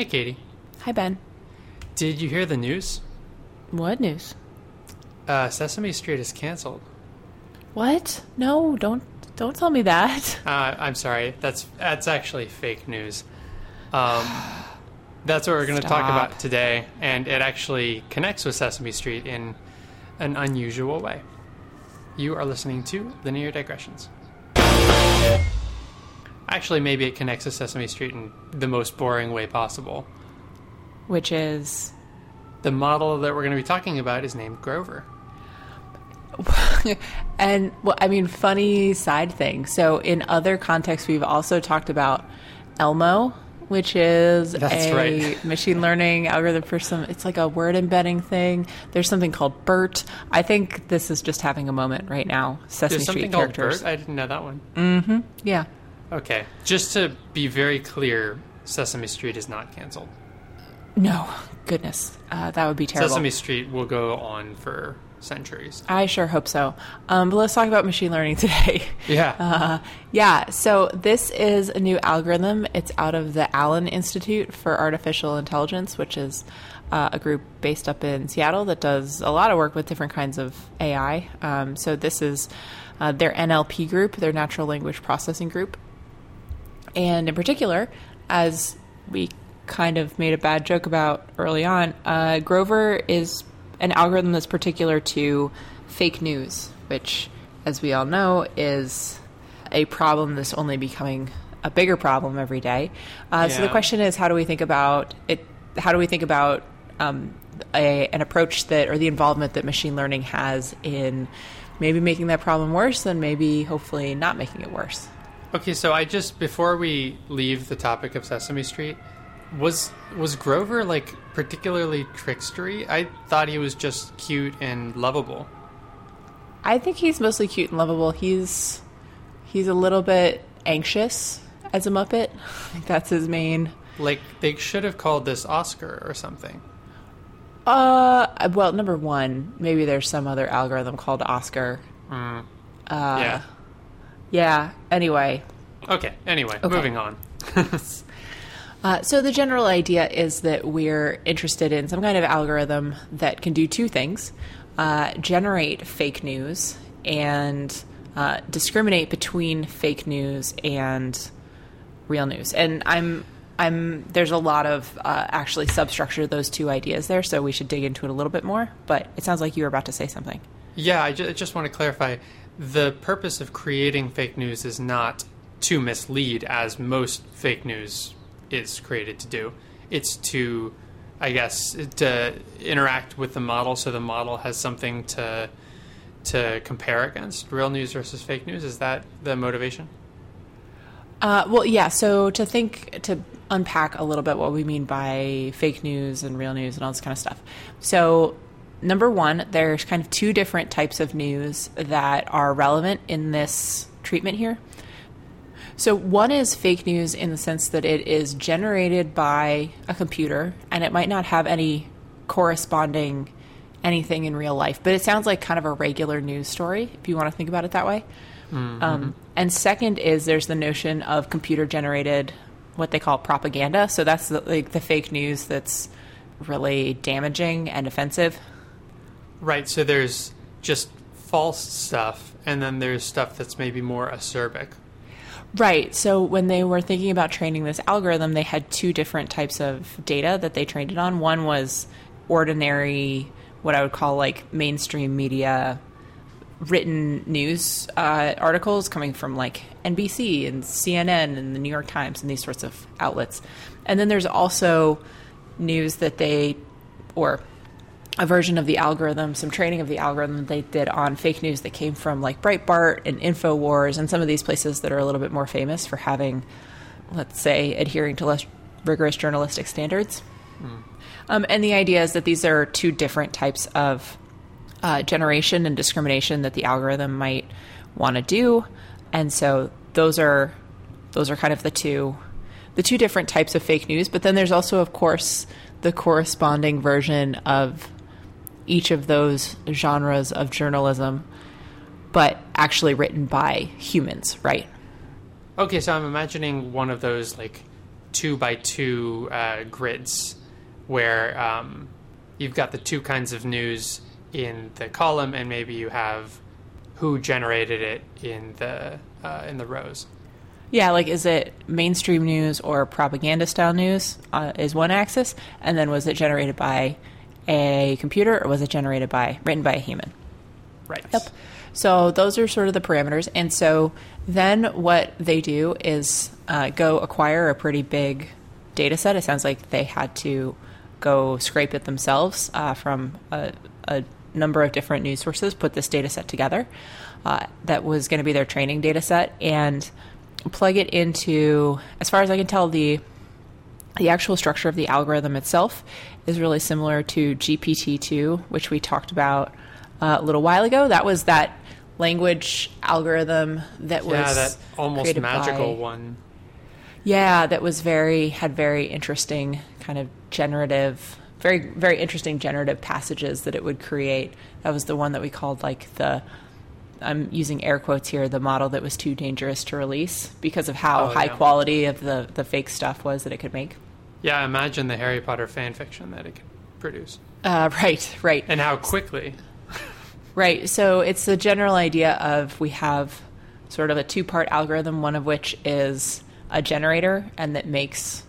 Hey, Katie. Hi, Ben. Did you hear the news? What news? Uh, Sesame Street is canceled. What? No, don't don't tell me that. Uh, I'm sorry. That's that's actually fake news. Um, that's what we're going to talk about today, and it actually connects with Sesame Street in an unusual way. You are listening to Linear Digressions. Actually, maybe it connects to Sesame Street in the most boring way possible. Which is The model that we're going to be talking about is named Grover. and well, I mean, funny side thing. So, in other contexts, we've also talked about Elmo, which is That's a right. machine learning algorithm for some. It's like a word embedding thing. There's something called BERT. I think this is just having a moment right now. Sesame There's something Street called characters. Bert. I didn't know that one. Mm-hmm. Yeah. Okay, just to be very clear, Sesame Street is not canceled. No, goodness, uh, that would be terrible. Sesame Street will go on for centuries. I sure hope so. Um, but let's talk about machine learning today. Yeah. Uh, yeah, so this is a new algorithm. It's out of the Allen Institute for Artificial Intelligence, which is uh, a group based up in Seattle that does a lot of work with different kinds of AI. Um, so this is uh, their NLP group, their natural language processing group. And in particular, as we kind of made a bad joke about early on, uh, Grover is an algorithm that's particular to fake news, which, as we all know, is a problem that's only becoming a bigger problem every day. Uh, So the question is, how do we think about it? How do we think about um, a, an approach that, or the involvement that machine learning has in maybe making that problem worse, and maybe hopefully not making it worse? Okay, so I just before we leave the topic of Sesame Street, was was Grover like particularly trickstery? I thought he was just cute and lovable. I think he's mostly cute and lovable. He's he's a little bit anxious as a Muppet. That's his main. Like they should have called this Oscar or something. Uh, well, number one, maybe there's some other algorithm called Oscar. Uh, yeah. Yeah. Anyway, Okay. Anyway, Okay. moving on. Uh, so the general idea is that we're interested in some kind of algorithm that can do two things: uh, generate fake news and uh, discriminate between fake news and real news. And I'm, I'm. There's a lot of uh, actually substructure to those two ideas there, so we should dig into it a little bit more. But it sounds like you were about to say something. Yeah, I ju- I just want to clarify. The purpose of creating fake news is not to mislead, as most fake news is created to do. It's to, I guess, to interact with the model, so the model has something to to compare against. Real news versus fake news is that the motivation? Uh, well, yeah. So to think to unpack a little bit what we mean by fake news and real news and all this kind of stuff. So number one, there's kind of two different types of news that are relevant in this treatment here. So one is fake news in the sense that it is generated by a computer and it might not have any corresponding anything in real life, but it sounds like kind of a regular news story if you want to think about it that way. Um, and second is there's the notion of computer generated what they call propaganda. So that's the, like the fake news that's really damaging and offensive. Right. So there's just false stuff, and then there's stuff that's maybe more acerbic. Right. So when they were thinking about training this algorithm, they had two different types of data that they trained it on. One was ordinary, what I would call like mainstream media written news uh, articles coming from like NBC and CNN and the New York Times and these sorts of outlets. And then there's also news that they, or a version of the algorithm, some training of the algorithm that they did on fake news that came from like Breitbart and InfoWars and some of these places that are a little bit more famous for having, let's say, adhering to less rigorous journalistic standards. Um, and the idea is that these are two different types of uh, generation and discrimination that the algorithm might want to do, and so those are those are kind of the two the two different types of fake news. But then there's also, of course, the corresponding version of each of those genres of journalism, but actually written by humans, right? Okay, so I'm imagining one of those like two by two uh, grids where um, you've got the two kinds of news in the column, and maybe you have who generated it in the uh, in the rows. Yeah, like is it mainstream news or propaganda style news uh, is one axis, and then was it generated by a computer or was it generated by written by a human? Right. Yep. So those are sort of the parameters, and so then what they do is uh, go acquire a pretty big data set. It sounds like they had to go scrape it themselves uh, from a, a, number of different news sources, put this data set together. Uh, that was going to be their training data set, and plug it into, as far as I can tell, the the actual structure of the algorithm itself is really similar to GPT-2, which we talked about uh, a little while ago. That was that language algorithm that was yeah, that almost magical by, one. Yeah, that was very had very interesting kind of generative, very very interesting generative passages that it would create. That was the one that we called like the I'm using air quotes here, the model that was too dangerous to release because of how Oh, high yeah. quality of the, the fake stuff was that it could make. Yeah, imagine the Harry Potter fan fiction that it could produce, Uh, right, right, and how quickly. right. So it's the general idea of we have sort of a two part algorithm, one of which is a generator and that makes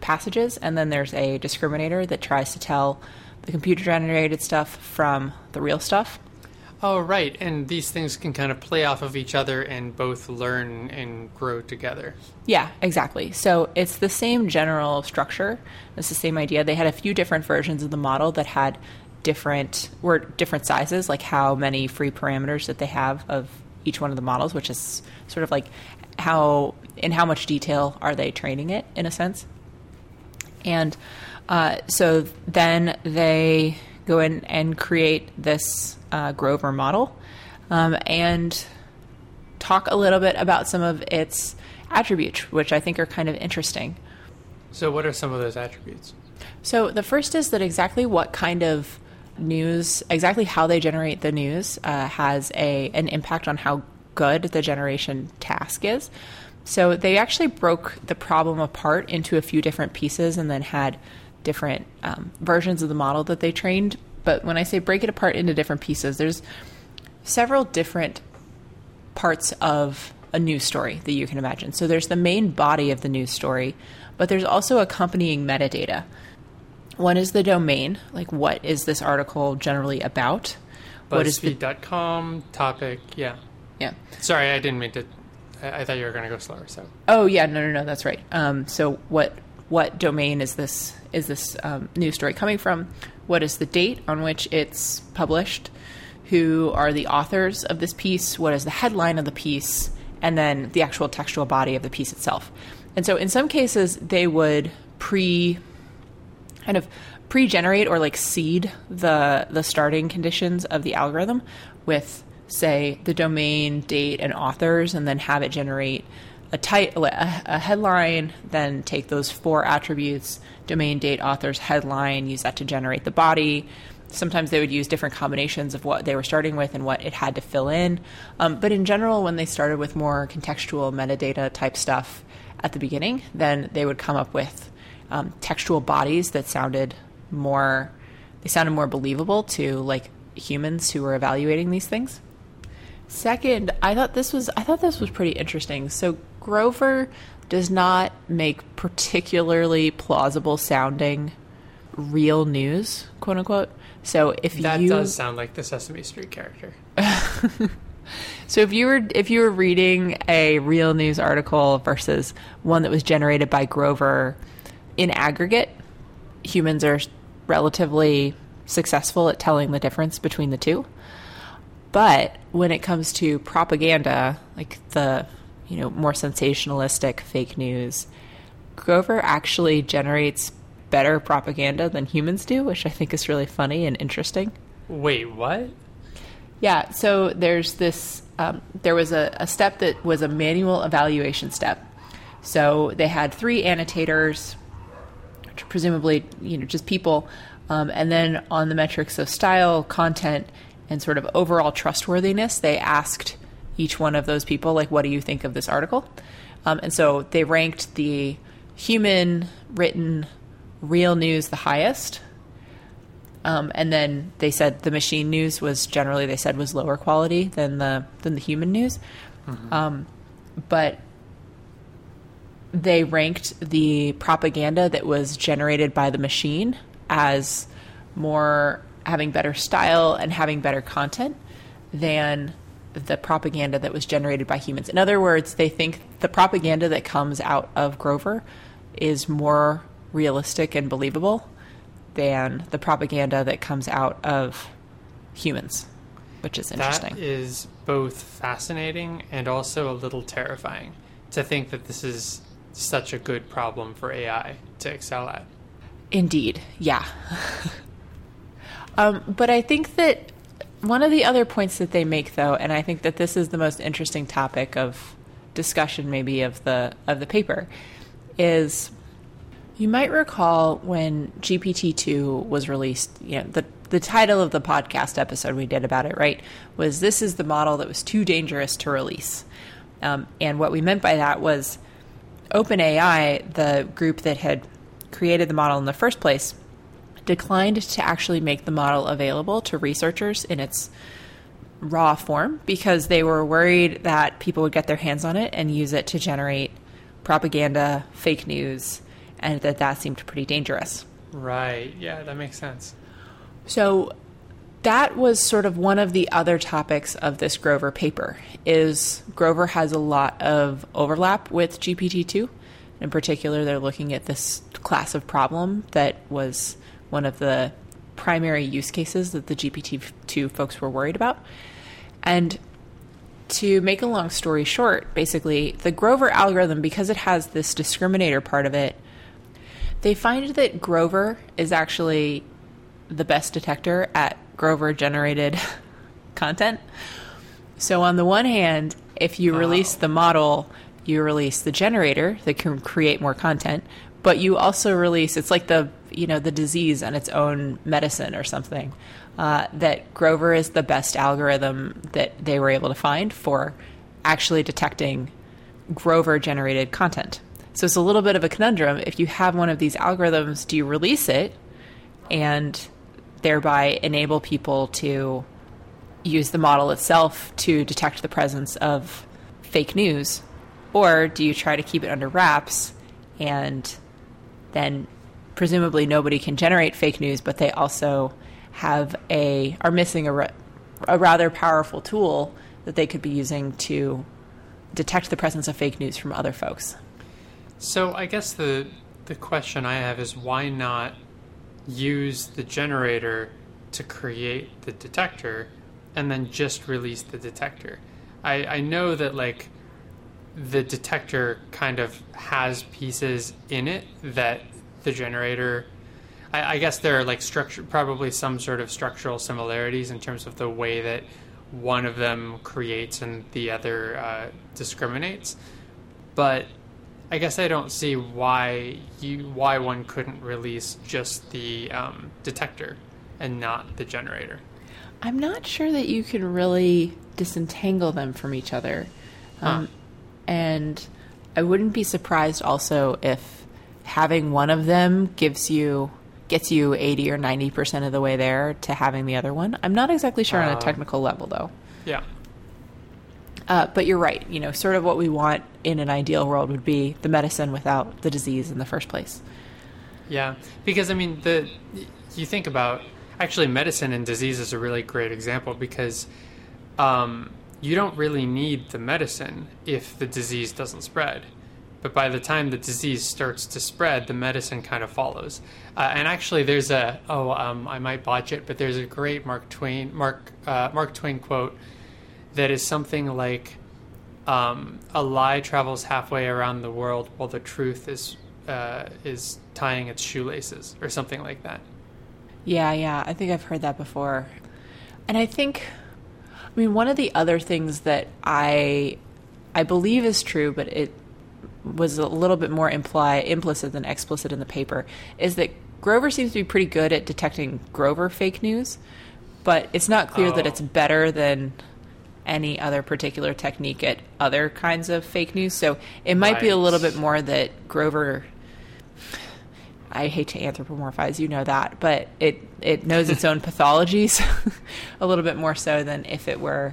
passages, and then there's a discriminator that tries to tell the computer generated stuff from the real stuff. Oh, right, and these things can kind of play off of each other and both learn and grow together. Yeah, exactly. So it's the same general structure. It's the same idea. They had a few different versions of the model that had different were different sizes, like how many free parameters that they have of each one of the models, which is sort of like how in how much detail are they training it in a sense. And uh, so then they go in and create this uh, Grover model um, and talk a little bit about some of its attributes, which I think are kind of interesting. So, what are some of those attributes? So the first is that exactly what kind of news, exactly how they generate the news, uh, has a an impact on how good the generation task is. So they actually broke the problem apart into a few different pieces, and then had different um, versions of the model that they trained. But when I say break it apart into different pieces, there's several different parts of a news story that you can imagine. So there's the main body of the news story, but there's also accompanying metadata. One is the domain, like what is this article generally about? What is the BuzzFeed.com topic? Yeah. yeah? Sorry, I didn't mean to. I, I thought you were going to go slower. So, Oh yeah, no, no, no, that's right. Um, so what what domain is this is this um, news story coming from? What is the date on which it's published? Who are the authors of this piece? What is the headline of the piece? And then the actual textual body of the piece itself. And so in some cases they would pre kind of pre-generate or like seed the the starting conditions of the algorithm with say the domain date and authors and then have it generate a title a, a headline then take those four attributes domain date authors headline use that to generate the body. Sometimes they would use different combinations of what they were starting with and what it had to fill in. Um, but in general when they started with more contextual metadata type stuff at the beginning then they would come up with um, textual bodies that sounded more they sounded more believable to like humans who were evaluating these things. Second i thought this was i thought this was pretty interesting. So grover does not make particularly plausible sounding real news quote unquote so if that you does sound like the Sesame Street character. So if you were if you were reading a real news article versus one that was generated by Grover in aggregate, humans are relatively successful at telling the difference between the two. But when it comes to propaganda, like the you know more sensationalistic fake news, Grover actually generates better propaganda than humans do, which I think is really funny and interesting. Wait, what? Yeah, so there's this, um, there was a, a step that was a manual evaluation step. So they had three annotators, which presumably, you know, just people. Um, and then on the metrics of style, content, and sort of overall trustworthiness, they asked each one of those people, like, what do you think of this article? Um, and so they ranked the human written real news the highest. Um, and then they said the machine news was generally they said was lower quality than the than the human news. Um, but they ranked the propaganda that was generated by the machine as more having better style and having better content than the propaganda that was generated by humans. In other words, they think the propaganda that comes out of Grover is more realistic and believable than the propaganda that comes out of humans, which is interesting. That is both fascinating and also a little terrifying to think that this is such a good problem for AI to excel at. Indeed, yeah. um, but I think that one of the other points that they make, though, and I think that this is the most interesting topic of discussion, maybe of the of the paper, is you might recall when GPT two was released. You know, the the title of the podcast episode we did about it, right, was "This is the model that was too dangerous to release," um, and what we meant by that was OpenAI, the group that had created the model in the first place, declined to actually make the model available to researchers in its raw form because they were worried that people would get their hands on it and use it to generate propaganda, fake news, and that that seemed pretty dangerous. Right. Yeah, that makes sense. So that was sort of one of the other topics of this Grover paper is Grover has a lot of overlap with GPT-2. In particular, they're looking at this class of problem that was one of the primary use cases that the GPT-2 folks were worried about. And to make a long story short, basically, the Grover algorithm, because it has this discriminator part of it, they find that Grover is actually the best detector at Grover generated content. So, on the one hand, if you release the model, you release the generator that can create more content, but you also release it's like the you know the disease and its own medicine or something. Uh, that Grover is the best algorithm that they were able to find for actually detecting Grover generated content. So it's a little bit of a conundrum. If you have one of these algorithms, do you release it and thereby enable people to use the model itself to detect the presence of fake news? Or do you try to keep it under wraps and then presumably nobody can generate fake news, but they also have a are missing a, a rather powerful tool that they could be using to detect the presence of fake news from other folks. So I guess the the question I have is why not use the generator to create the detector and then just release the detector? I, I know that like the detector kind of has pieces in it that the generator I, I guess there are like structure probably some sort of structural similarities in terms of the way that one of them creates and the other uh, discriminates but I guess I don't see why you why one couldn't release just the um, detector and not the generator. I'm not sure that you can really disentangle them from each other. Um, and I wouldn't be surprised also if having one of them gives you gets you 80 or 90% of the way there to having the other one. I'm not exactly sure on a Uh. technical level though. Yeah. Uh, but you're right. You know, sort of what we want in an ideal world would be the medicine without the disease in the first place. Yeah, because I mean, the you think about actually medicine and disease is a really great example because um, you don't really need the medicine if the disease doesn't spread. But by the time the disease starts to spread, the medicine kind of follows. Uh, and actually, there's a oh, um, I might botch it, but there's a great Mark Twain Mark uh, Mark Twain quote that is something like um, a lie travels halfway around the world while the truth is uh, is tying its shoelaces or something like that. Yeah, yeah. I think I've heard that before. And I think I mean one of the other things that I I believe is true, but it was a little bit more imply implicit than explicit in the paper is that Grover seems to be pretty good at detecting Grover fake news, but it's not clear that Oh. it's better than any other particular technique at other kinds of fake news. So it might be a little bit more that Grover I hate to anthropomorphize, you know that, but it it knows its own pathologies a little bit more so than if it were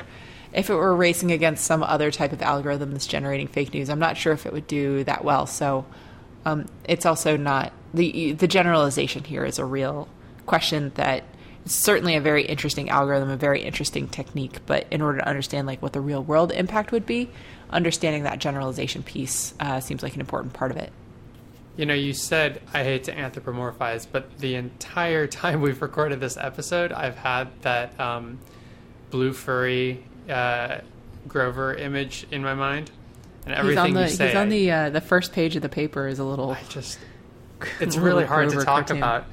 if it were racing against some other type of algorithm that's generating fake news. I'm not sure if it would do that well. So um, it's also not the the generalization here is a real question that it's certainly a very interesting algorithm, a very interesting technique. But in order to understand like what the real world impact would be, understanding that generalization piece uh, seems like an important part of it. You know, you said I hate to anthropomorphize, but the entire time we've recorded this episode, I've had that um, blue furry uh, Grover image in my mind, and everything he's on the, you say, he's on the uh, the first page of the paper is a little. I just it's really hard to talk cartoon. about.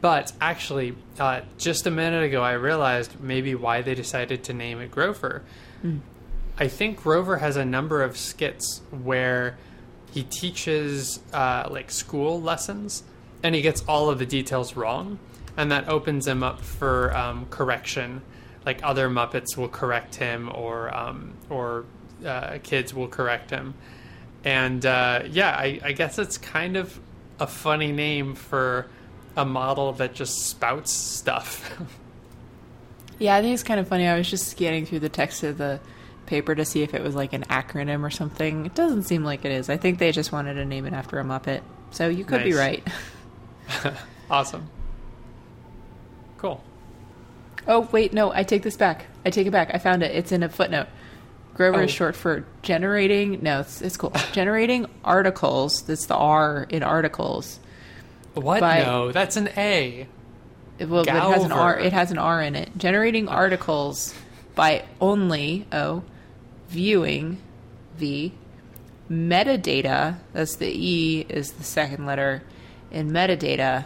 But actually, uh, just a minute ago, I realized maybe why they decided to name it Grover. Hmm. I think Grover has a number of skits where he teaches uh, like school lessons, and he gets all of the details wrong, and that opens him up for um, correction. Like other Muppets will correct him, or um, or uh, kids will correct him, and uh, yeah, I, I guess it's kind of a funny name for a model that just spouts stuff. Yeah, I think it's kind of funny. I was just scanning through the text of the paper to see if it was like an acronym or something. It doesn't seem like it is. I think they just wanted to name it after a Muppet. So you could be right. awesome. Cool. Oh, wait, no, I take this back. I take it back. I found it. It's in a footnote. Grover Oh. is short for generating. No, it's, it's cool. generating articles. That's the R in articles. What? By- no, that's an A. It, well, it has an R. It has an R in it. Generating oh. articles by only O viewing V metadata. That's the E is the second letter in metadata,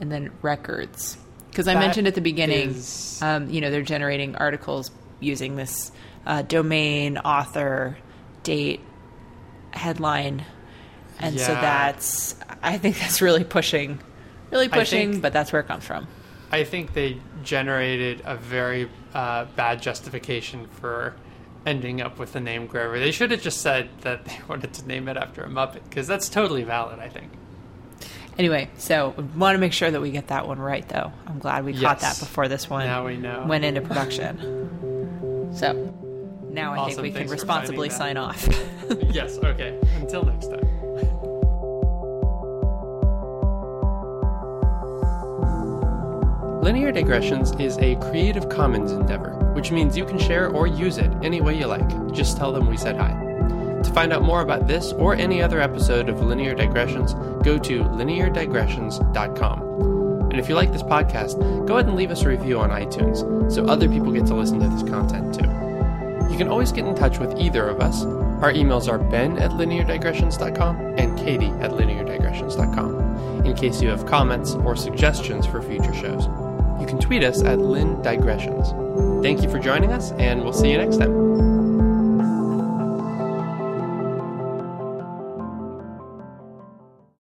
and then records. Because I mentioned at the beginning, is- um, you know, they're generating articles using this uh, domain, author, date, headline, and so that's. I think that's really pushing, really pushing, think- but that's where it comes from. I think they generated a very uh, bad justification for ending up with the name Grover. They should have just said that they wanted to name it after a Muppet, because that's totally valid, I think. Anyway, so we want to make sure that we get that one right, though. I'm glad we caught that before this one Now we know. went into production. So now I Awesome. think we can Thanks for responsibly sign off. yes, okay. Until next time. Linear Digressions is a Creative Commons endeavor, which means you can share or use it any way you like. Just tell them we said hi. To find out more about this or any other episode of Linear Digressions, go to lineardigressions.com. And if you like this podcast, go ahead and leave us a review on iTunes so other people get to listen to this content too. You can always get in touch with either of us. Our emails are ben at lineardigressions.com and katie at lineardigressions.com in case you have comments or suggestions for future shows. You can tweet us at Lin Digressions. Thank you for joining us, and we'll see you next time.